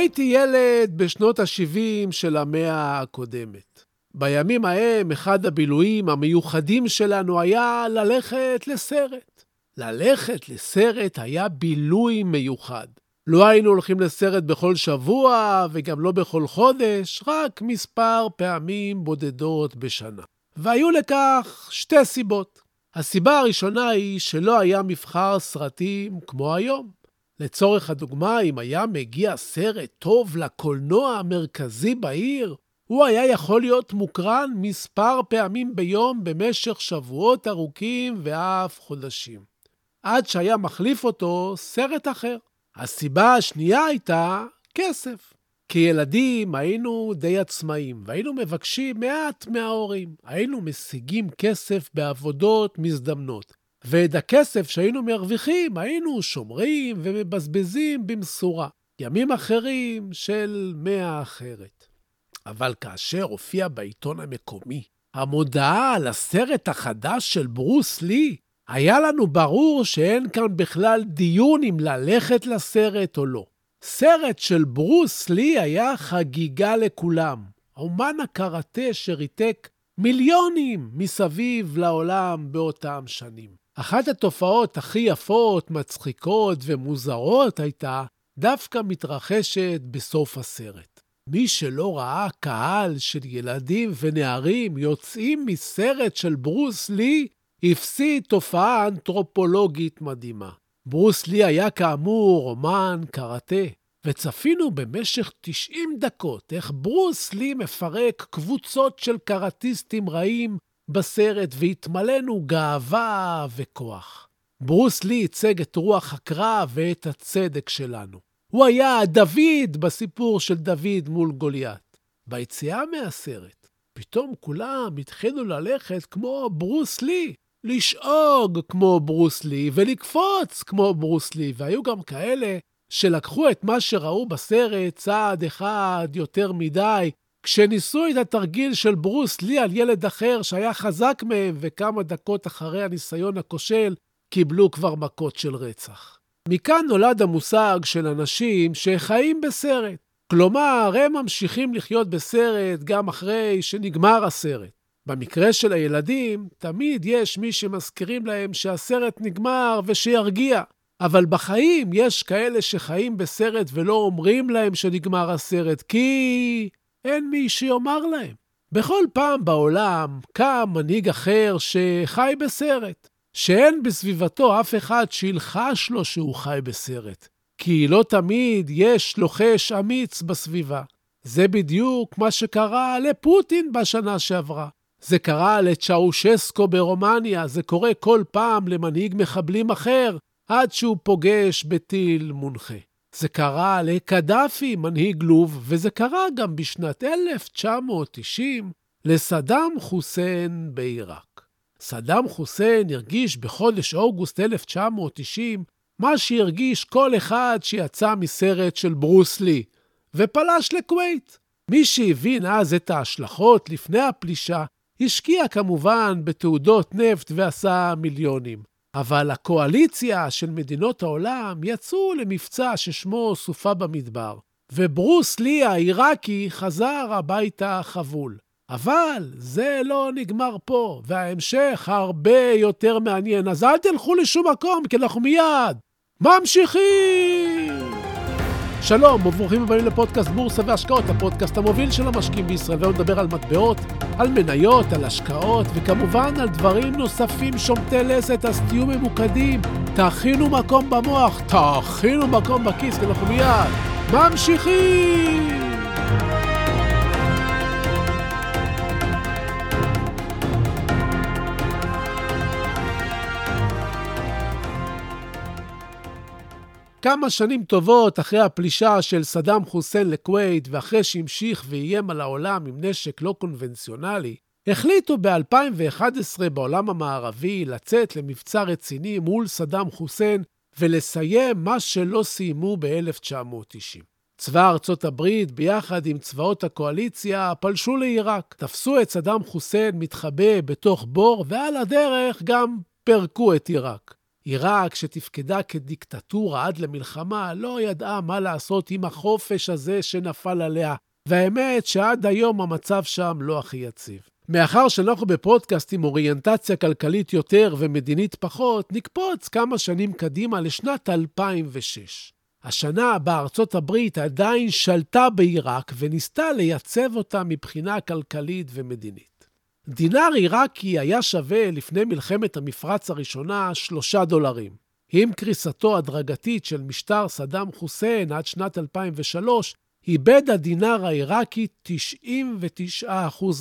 הייתי ילד בשנות ה-70 של המאה הקודמת. בימים ההם, אחד הבילויים המיוחדים שלנו היה ללכת לסרט. ללכת לסרט היה בילוי מיוחד. לא היינו הולכים לסרט בכל שבוע וגם לא בכל חודש, רק מספר פעמים בודדות בשנה. והיו לכך שתי סיבות. הסיבה הראשונה היא שלא היה מבחר סרטים כמו היום. לצורך הדוגמה, אם היה מגיע סרט טוב לקולנוע המרכזי בעיר, הוא היה יכול להיות מוקרן מספר פעמים ביום במשך שבועות ארוכים ואף חודשים. עד שהיה מחליף אותו סרט אחר. הסיבה השנייה הייתה כסף. כילדים היינו די עצמאים, והיינו מבקשים מעט מההורים. היינו משיגים כסף בעבודות מזדמנות. ואת הכסף שהיינו מרוויחים היינו שומרים ומבזבזים במשורה. ימים אחרים של מאה אחרת. אבל כאשר הופיע בעיתון המקומי המודעה על הסרט החדש של ברוס לי, היה לנו ברור שאין כאן בכלל דיון אם ללכת לסרט או לא. סרט של ברוס לי היה חגיגה לכולם. אומן הקראטה שריתק מיליונים מסביב לעולם באותם שנים. אחת התופעות הכי יפות, מצחיקות ומוזרות הייתה דווקא מתרחשת בסוף הסרט. מי שלא ראה קהל של ילדים ונערים יוצאים מסרט של ברוס לי, הפסיד תופעה אנתרופולוגית מדהימה. ברוס לי היה כאמור אומן קראטה, וצפינו במשך 90 דקות איך ברוס לי מפרק קבוצות של קראטיסטים רעים בסרט והתמלאנו גאווה וכוח. ברוס לי ייצג את רוח הקרב ואת הצדק שלנו. הוא היה דוד בסיפור של דוד מול גוליית. ביציאה מהסרט, פתאום כולם התחילו ללכת כמו ברוס לי, לשאוג כמו ברוס לי ולקפוץ כמו ברוס לי, והיו גם כאלה שלקחו את מה שראו בסרט צעד אחד יותר מדי, כשניסו את התרגיל של ברוס לי על ילד אחר שהיה חזק מהם, וכמה דקות אחרי הניסיון הכושל, קיבלו כבר מכות של רצח. מכאן נולד המושג של אנשים שחיים בסרט. כלומר, הם ממשיכים לחיות בסרט גם אחרי שנגמר הסרט. במקרה של הילדים, תמיד יש מי שמזכירים להם שהסרט נגמר ושירגיע. אבל בחיים יש כאלה שחיים בסרט ולא אומרים להם שנגמר הסרט, כי אין מי שיאמר להם. בכל פעם בעולם קם מנהיג אחר שחי בסרט, שאין בסביבתו אף אחד שילחש לו שהוא חי בסרט, כי לא תמיד יש לוחש אמיץ בסביבה. זה בדיוק מה שקרה לפוטין בשנה שעברה. זה קרה לצ'אושסקו ברומניה, זה קורה כל פעם למנהיג מחבלים אחר, עד שהוא פוגש בטיל מונחה. זה קרה לקדאפי, מנהיג לוב, וזה קרה גם בשנת 1990 לסדאם חוסיין בעיראק. סדאם חוסיין הרגיש בחודש אוגוסט 1990 מה שהרגיש כל אחד שיצא מסרט של ברוס לי, ופלש לכווית. מי שהבין אז את ההשלכות לפני הפלישה, השקיע כמובן בתעודות נפט ועשה מיליונים. אבל הקואליציה של מדינות העולם יצאו למבצע ששמו סופה במדבר, וברוס לי העיראקי חזר הביתה חבול. אבל זה לא נגמר פה, וההמשך הרבה יותר מעניין, אז אל תלכו לשום מקום, כי אנחנו מיד ממשיכים! שלום וברוכים הבאים לפודקאסט בורסה והשקעות, הפודקאסט המוביל של המשקיעים בישראל, והיום נדבר על מטבעות, על מניות, על השקעות, וכמובן על דברים נוספים שומטי לסת, אז תהיו ממוקדים, תכינו מקום במוח, תכינו מקום בכיס, כי אנחנו מיד ממשיכים! כמה שנים טובות אחרי הפלישה של סדאם חוסיין לכווית, ואחרי שהמשיך ואיים על העולם עם נשק לא קונבנציונלי, החליטו ב-2011 בעולם המערבי לצאת למבצע רציני מול סדאם חוסיין ולסיים מה שלא סיימו ב-1990. צבא ארצות הברית, ביחד עם צבאות הקואליציה, פלשו לעיראק, תפסו את סדאם חוסיין מתחבא בתוך בור, ועל הדרך גם פירקו את עיראק. עיראק, שתפקדה כדיקטטורה עד למלחמה, לא ידעה מה לעשות עם החופש הזה שנפל עליה, והאמת שעד היום המצב שם לא הכי יציב. מאחר שאנחנו בפודקאסט עם אוריינטציה כלכלית יותר ומדינית פחות, נקפוץ כמה שנים קדימה לשנת 2006. השנה בה ארצות הברית עדיין שלטה בעיראק וניסתה לייצב אותה מבחינה כלכלית ומדינית. דינר עיראקי היה שווה לפני מלחמת המפרץ הראשונה שלושה דולרים. עם קריסתו הדרגתית של משטר סדאם חוסיין עד שנת 2003, איבד הדינר העיראקי 99%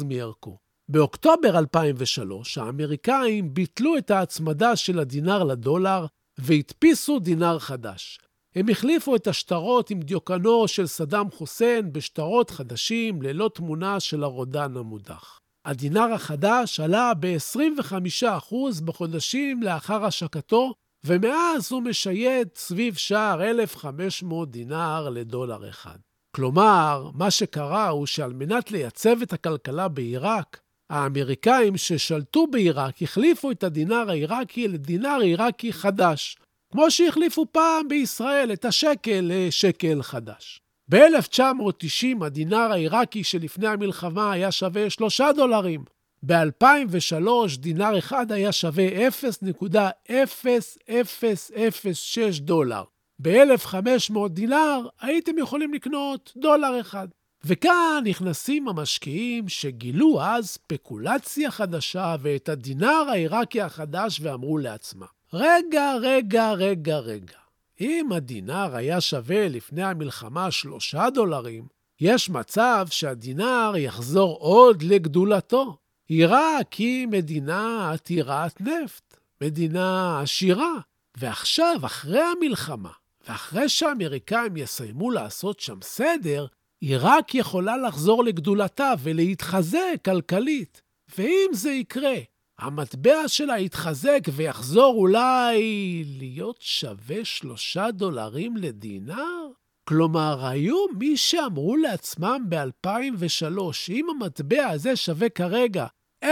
מערכו. באוקטובר 2003, האמריקאים ביטלו את ההצמדה של הדינר לדולר והדפיסו דינר חדש. הם החליפו את השטרות עם דיוקנו של סדאם חוסיין בשטרות חדשים ללא תמונה של הרודן המודח. הדינר החדש עלה ב-25% בחודשים לאחר השקתו, ומאז הוא משייט סביב שער 1,500 דינר לדולר אחד. כלומר, מה שקרה הוא שעל מנת לייצב את הכלכלה בעיראק, האמריקאים ששלטו בעיראק החליפו את הדינר העיראקי לדינר עיראקי חדש, כמו שהחליפו פעם בישראל את השקל לשקל חדש. ב-1990 הדינר העיראקי שלפני המלחמה היה שווה 3 דולרים. ב-2003 דינר אחד היה שווה 0.0006 דולר. ב-1,500 דינר הייתם יכולים לקנות דולר אחד. וכאן נכנסים המשקיעים שגילו אז ספקולציה חדשה ואת הדינר העיראקי החדש ואמרו לעצמם, רגע, רגע, רגע, רגע. אם הדינר היה שווה לפני המלחמה שלושה דולרים, יש מצב שהדינר יחזור עוד לגדולתו. עיראק היא מדינה עתירת נפט, מדינה עשירה. ועכשיו, אחרי המלחמה, ואחרי שהאמריקאים יסיימו לעשות שם סדר, עיראק יכולה לחזור לגדולתה ולהתחזק כלכלית. ואם זה יקרה, המטבע שלה יתחזק ויחזור אולי להיות שווה שלושה דולרים לדינר? כלומר, היו מי שאמרו לעצמם ב-2003, אם המטבע הזה שווה כרגע 0.0006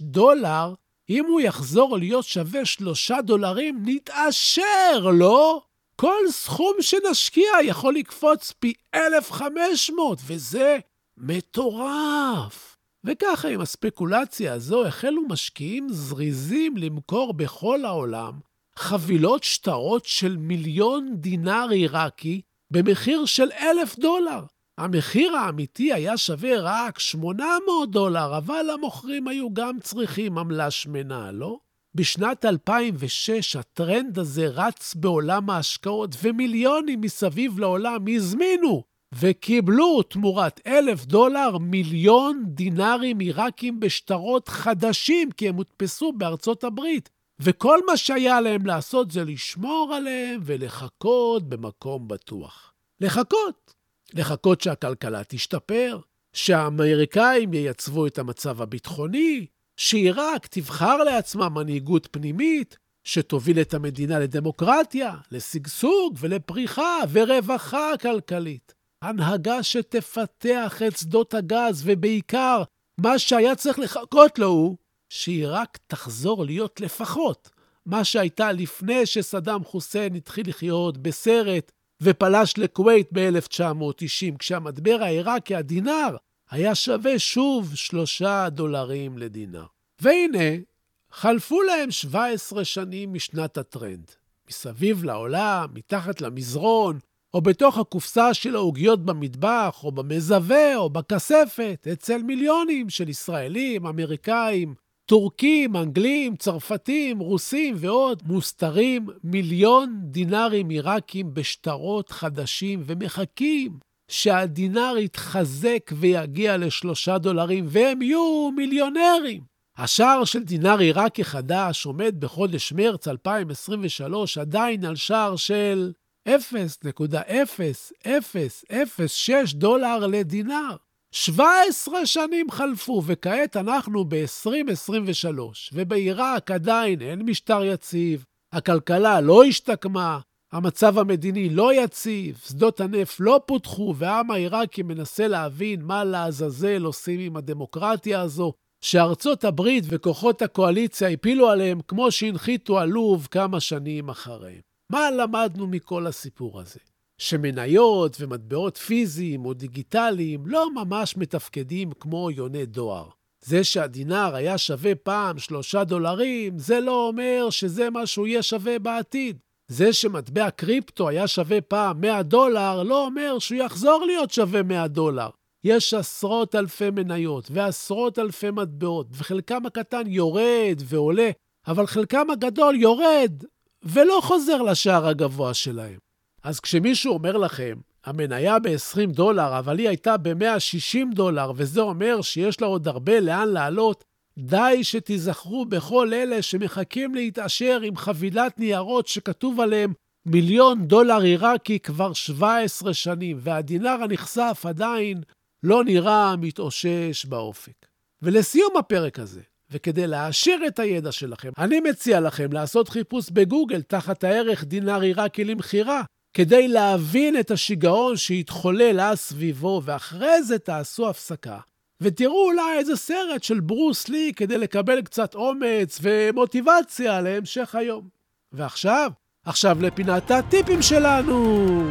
דולר, אם הוא יחזור להיות שווה שלושה דולרים, נתעשר, לא? כל סכום שנשקיע יכול לקפוץ פי 1,500, וזה מטורף. וככה עם הספקולציה הזו החלו משקיעים זריזים למכור בכל העולם חבילות שטרות של מיליון דינר עיראקי במחיר של אלף דולר. המחיר האמיתי היה שווה רק 800 דולר, אבל המוכרים היו גם צריכים עמלה שמנה, לא? בשנת 2006 הטרנד הזה רץ בעולם ההשקעות, ומיליונים מסביב לעולם הזמינו וקיבלו תמורת אלף דולר מיליון דינרים עיראקים בשטרות חדשים, כי הם הודפסו בארצות הברית. וכל מה שהיה להם לעשות זה לשמור עליהם ולחכות במקום בטוח. לחכות. לחכות שהכלכלה תשתפר, שהאמריקאים ייצבו את המצב הביטחוני, שעיראק תבחר לעצמה מנהיגות פנימית, שתוביל את המדינה לדמוקרטיה, לשגשוג ולפריחה ורווחה כלכלית. הנהגה שתפתח את שדות הגז, ובעיקר, מה שהיה צריך לחכות לו הוא שעיראק תחזור להיות לפחות מה שהייתה לפני שסדאם חוסיין התחיל לחיות בסרט ופלש לכווית ב-1990, כשהמטבע העיראקי, הדינר, היה שווה שוב שלושה דולרים לדינר. והנה, חלפו להם 17 שנים משנת הטרנד. מסביב לעולם, מתחת למזרון, או בתוך הקופסה של העוגיות במטבח, או במזווה, או בכספת, אצל מיליונים של ישראלים, אמריקאים, טורקים, אנגלים, צרפתים, רוסים ועוד, מוסתרים מיליון דינרים עיראקים בשטרות חדשים ומחכים שהדינר יתחזק ויגיע לשלושה דולרים והם יהיו מיליונרים. השער של דינר עיראקי חדש עומד בחודש מרץ 2023 עדיין על שער של 0.0006 דולר לדינר. 17 שנים חלפו, וכעת אנחנו ב-2023, ובעיראק עדיין אין משטר יציב, הכלכלה לא השתקמה, המצב המדיני לא יציב, שדות הנפט לא פותחו, והעם העיראקי מנסה להבין מה לעזאזל עושים עם הדמוקרטיה הזו, שארצות הברית וכוחות הקואליציה הפילו עליהם כמו שהנחיתו על לוב כמה שנים אחריהם. מה למדנו מכל הסיפור הזה? שמניות ומטבעות פיזיים או דיגיטליים לא ממש מתפקדים כמו יוני דואר. זה שהדינר היה שווה פעם שלושה דולרים, זה לא אומר שזה מה שהוא יהיה שווה בעתיד. זה שמטבע קריפטו היה שווה פעם 100 דולר, לא אומר שהוא יחזור להיות שווה 100 דולר. יש עשרות אלפי מניות ועשרות אלפי מטבעות, וחלקם הקטן יורד ועולה, אבל חלקם הגדול יורד ולא חוזר לשער הגבוה שלהם. אז כשמישהו אומר לכם, המניה ב-20 דולר, אבל היא הייתה ב-160 דולר, וזה אומר שיש לה עוד הרבה לאן לעלות, די שתיזכרו בכל אלה שמחכים להתעשר עם חבילת ניירות שכתוב עליהם מיליון דולר עיראקי כבר 17 שנים, והדינר הנכסף עדיין לא נראה מתאושש באופק. ולסיום הפרק הזה, וכדי להעשיר את הידע שלכם, אני מציע לכם לעשות חיפוש בגוגל תחת הערך דינר עיראקי למכירה, כדי להבין את השיגעון שהתחולל אז סביבו, ואחרי זה תעשו הפסקה. ותראו אולי איזה סרט של ברוס לי כדי לקבל קצת אומץ ומוטיבציה להמשך היום. ועכשיו, עכשיו לפינת הטיפים שלנו.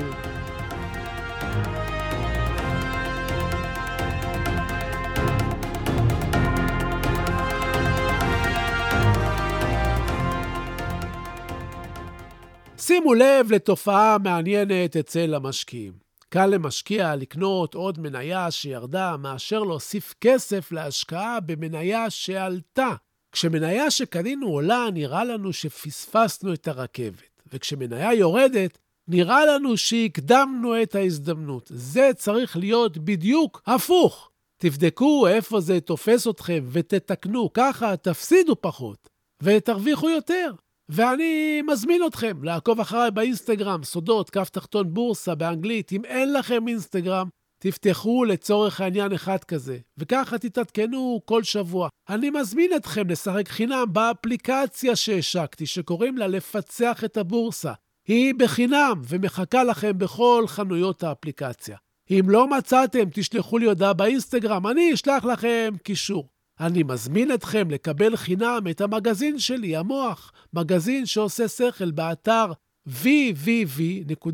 שימו לב לתופעה מעניינת אצל המשקיעים. קל למשקיע לקנות עוד מניה שירדה מאשר להוסיף כסף להשקעה במניה שעלתה. כשמניה שקנינו עולה, נראה לנו שפספסנו את הרכבת, וכשמניה יורדת, נראה לנו שהקדמנו את ההזדמנות. זה צריך להיות בדיוק הפוך. תבדקו איפה זה תופס אתכם ותתקנו, ככה תפסידו פחות ותרוויחו יותר. ואני מזמין אתכם לעקוב אחריי באינסטגרם, סודות, כף תחתון בורסה באנגלית. אם אין לכם אינסטגרם, תפתחו לצורך העניין אחד כזה, וככה תתעדכנו כל שבוע. אני מזמין אתכם לשחק חינם באפליקציה שהשקתי, שקוראים לה לפצח את הבורסה. היא בחינם ומחכה לכם בכל חנויות האפליקציה. אם לא מצאתם, תשלחו לי הודעה באינסטגרם, אני אשלח לכם קישור. אני מזמין אתכם לקבל חינם את המגזין שלי, המוח, מגזין שעושה שכל באתר www.co.il.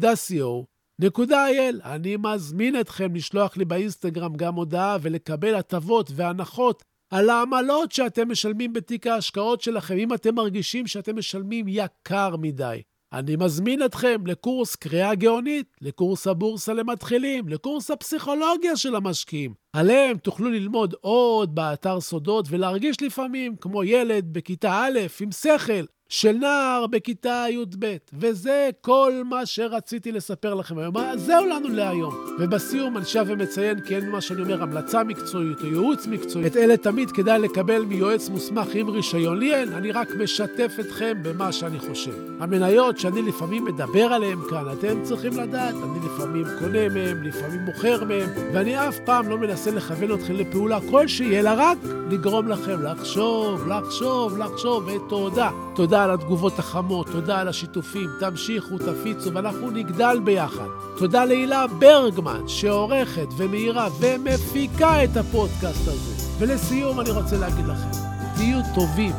אני מזמין אתכם לשלוח לי באינסטגרם גם הודעה ולקבל הטבות והנחות על העמלות שאתם משלמים בתיק ההשקעות שלכם, אם אתם מרגישים שאתם משלמים יקר מדי. אני מזמין אתכם לקורס קריאה גאונית, לקורס הבורסה למתחילים, לקורס הפסיכולוגיה של המשקיעים. עליהם תוכלו ללמוד עוד באתר סודות ולהרגיש לפעמים כמו ילד בכיתה א' עם שכל, של נער בכיתה י"ב. וזה כל מה שרציתי לספר לכם היום. זהו לנו להיום. ובסיום אני שב ומציין, כי אין מה שאני אומר המלצה מקצועית או ייעוץ מקצועי. את אלה תמיד כדאי לקבל מיועץ מוסמך עם רישיון. לי אין, אני רק משתף אתכם במה שאני חושב. המניות שאני לפעמים מדבר עליהן כאן, אתם צריכים לדעת, אני לפעמים קונה מהן, לפעמים מוכר מהן, ואני אף פעם לא מנסה לכוון אתכם לפעולה כלשהי, אלא רק לגרום לכם לחשוב, לחשוב, לחשוב, ותודה. תודה על התגובות החמות, תודה על השיתופים, תמשיכו, תפיצו, ואנחנו נגדל ביחד. תודה להילה ברגמן, שעורכת ומאירה ומפיקה את הפודקאסט הזה. ולסיום אני רוצה להגיד לכם, תהיו טובים.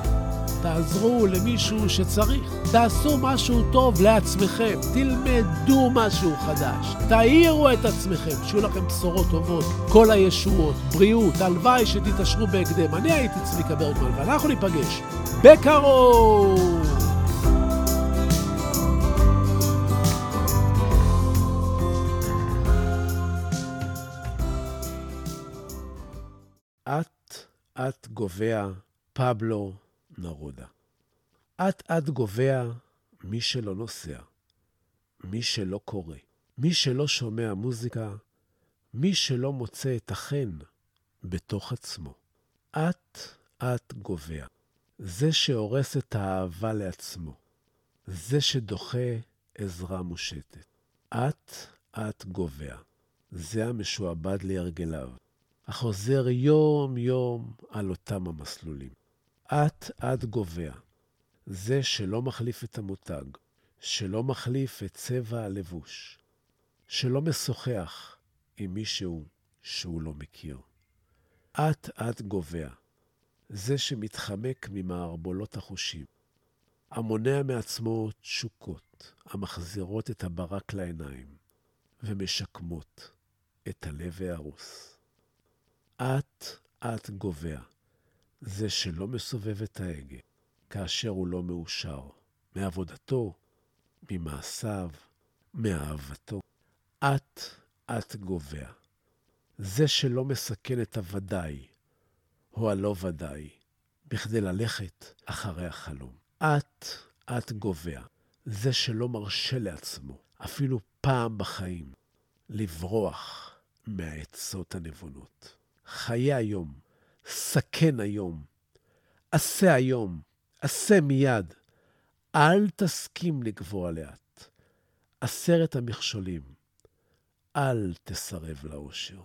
תעזרו למישהו שצריך. תעשו משהו טוב לעצמכם, תלמדו משהו חדש, תאירו את עצמכם, שיהיו לכם בשורות טובות, כל הישועות, בריאות, הלוואי שתתעשרו בהקדם. אני הייתי צביקה ברגמן, ואנחנו ניפגש בקרוב! אט אט גווע פבלו נרודה. אט אט גווע מי שלא נוסע, מי שלא קורא, מי שלא שומע מוזיקה, מי שלא מוצא את החן בתוך עצמו. אט אט גווע. זה שהורס את האהבה לעצמו. זה שדוחה עזרה מושטת. אט אט גובע. זה המשועבד להרגליו, החוזר יום-יום על אותם המסלולים. אט אט גובע. זה שלא מחליף את המותג, שלא מחליף את צבע הלבוש, שלא משוחח עם מישהו שהוא לא מכיר. אט אט גובע. זה שמתחמק ממערבולות החושים, המונע מעצמו תשוקות המחזירות את הברק לעיניים ומשקמות את הלב ההרוס. אט אט גובע, זה שלא מסובב את ההגה כאשר הוא לא מאושר מעבודתו, ממעשיו, מאהבתו. אט אט גובע, זה שלא מסכן את הוודאי או הלא ודאי בכדי ללכת אחרי החלום. אט אט גובע, זה שלא מרשה לעצמו, אפילו פעם בחיים, לברוח מהעצות הנבונות. חיה היום, סכן היום, עשה היום, עשה מיד. אל תסכים לגבוה לאט. עשרת המכשולים, אל תסרב לאושר.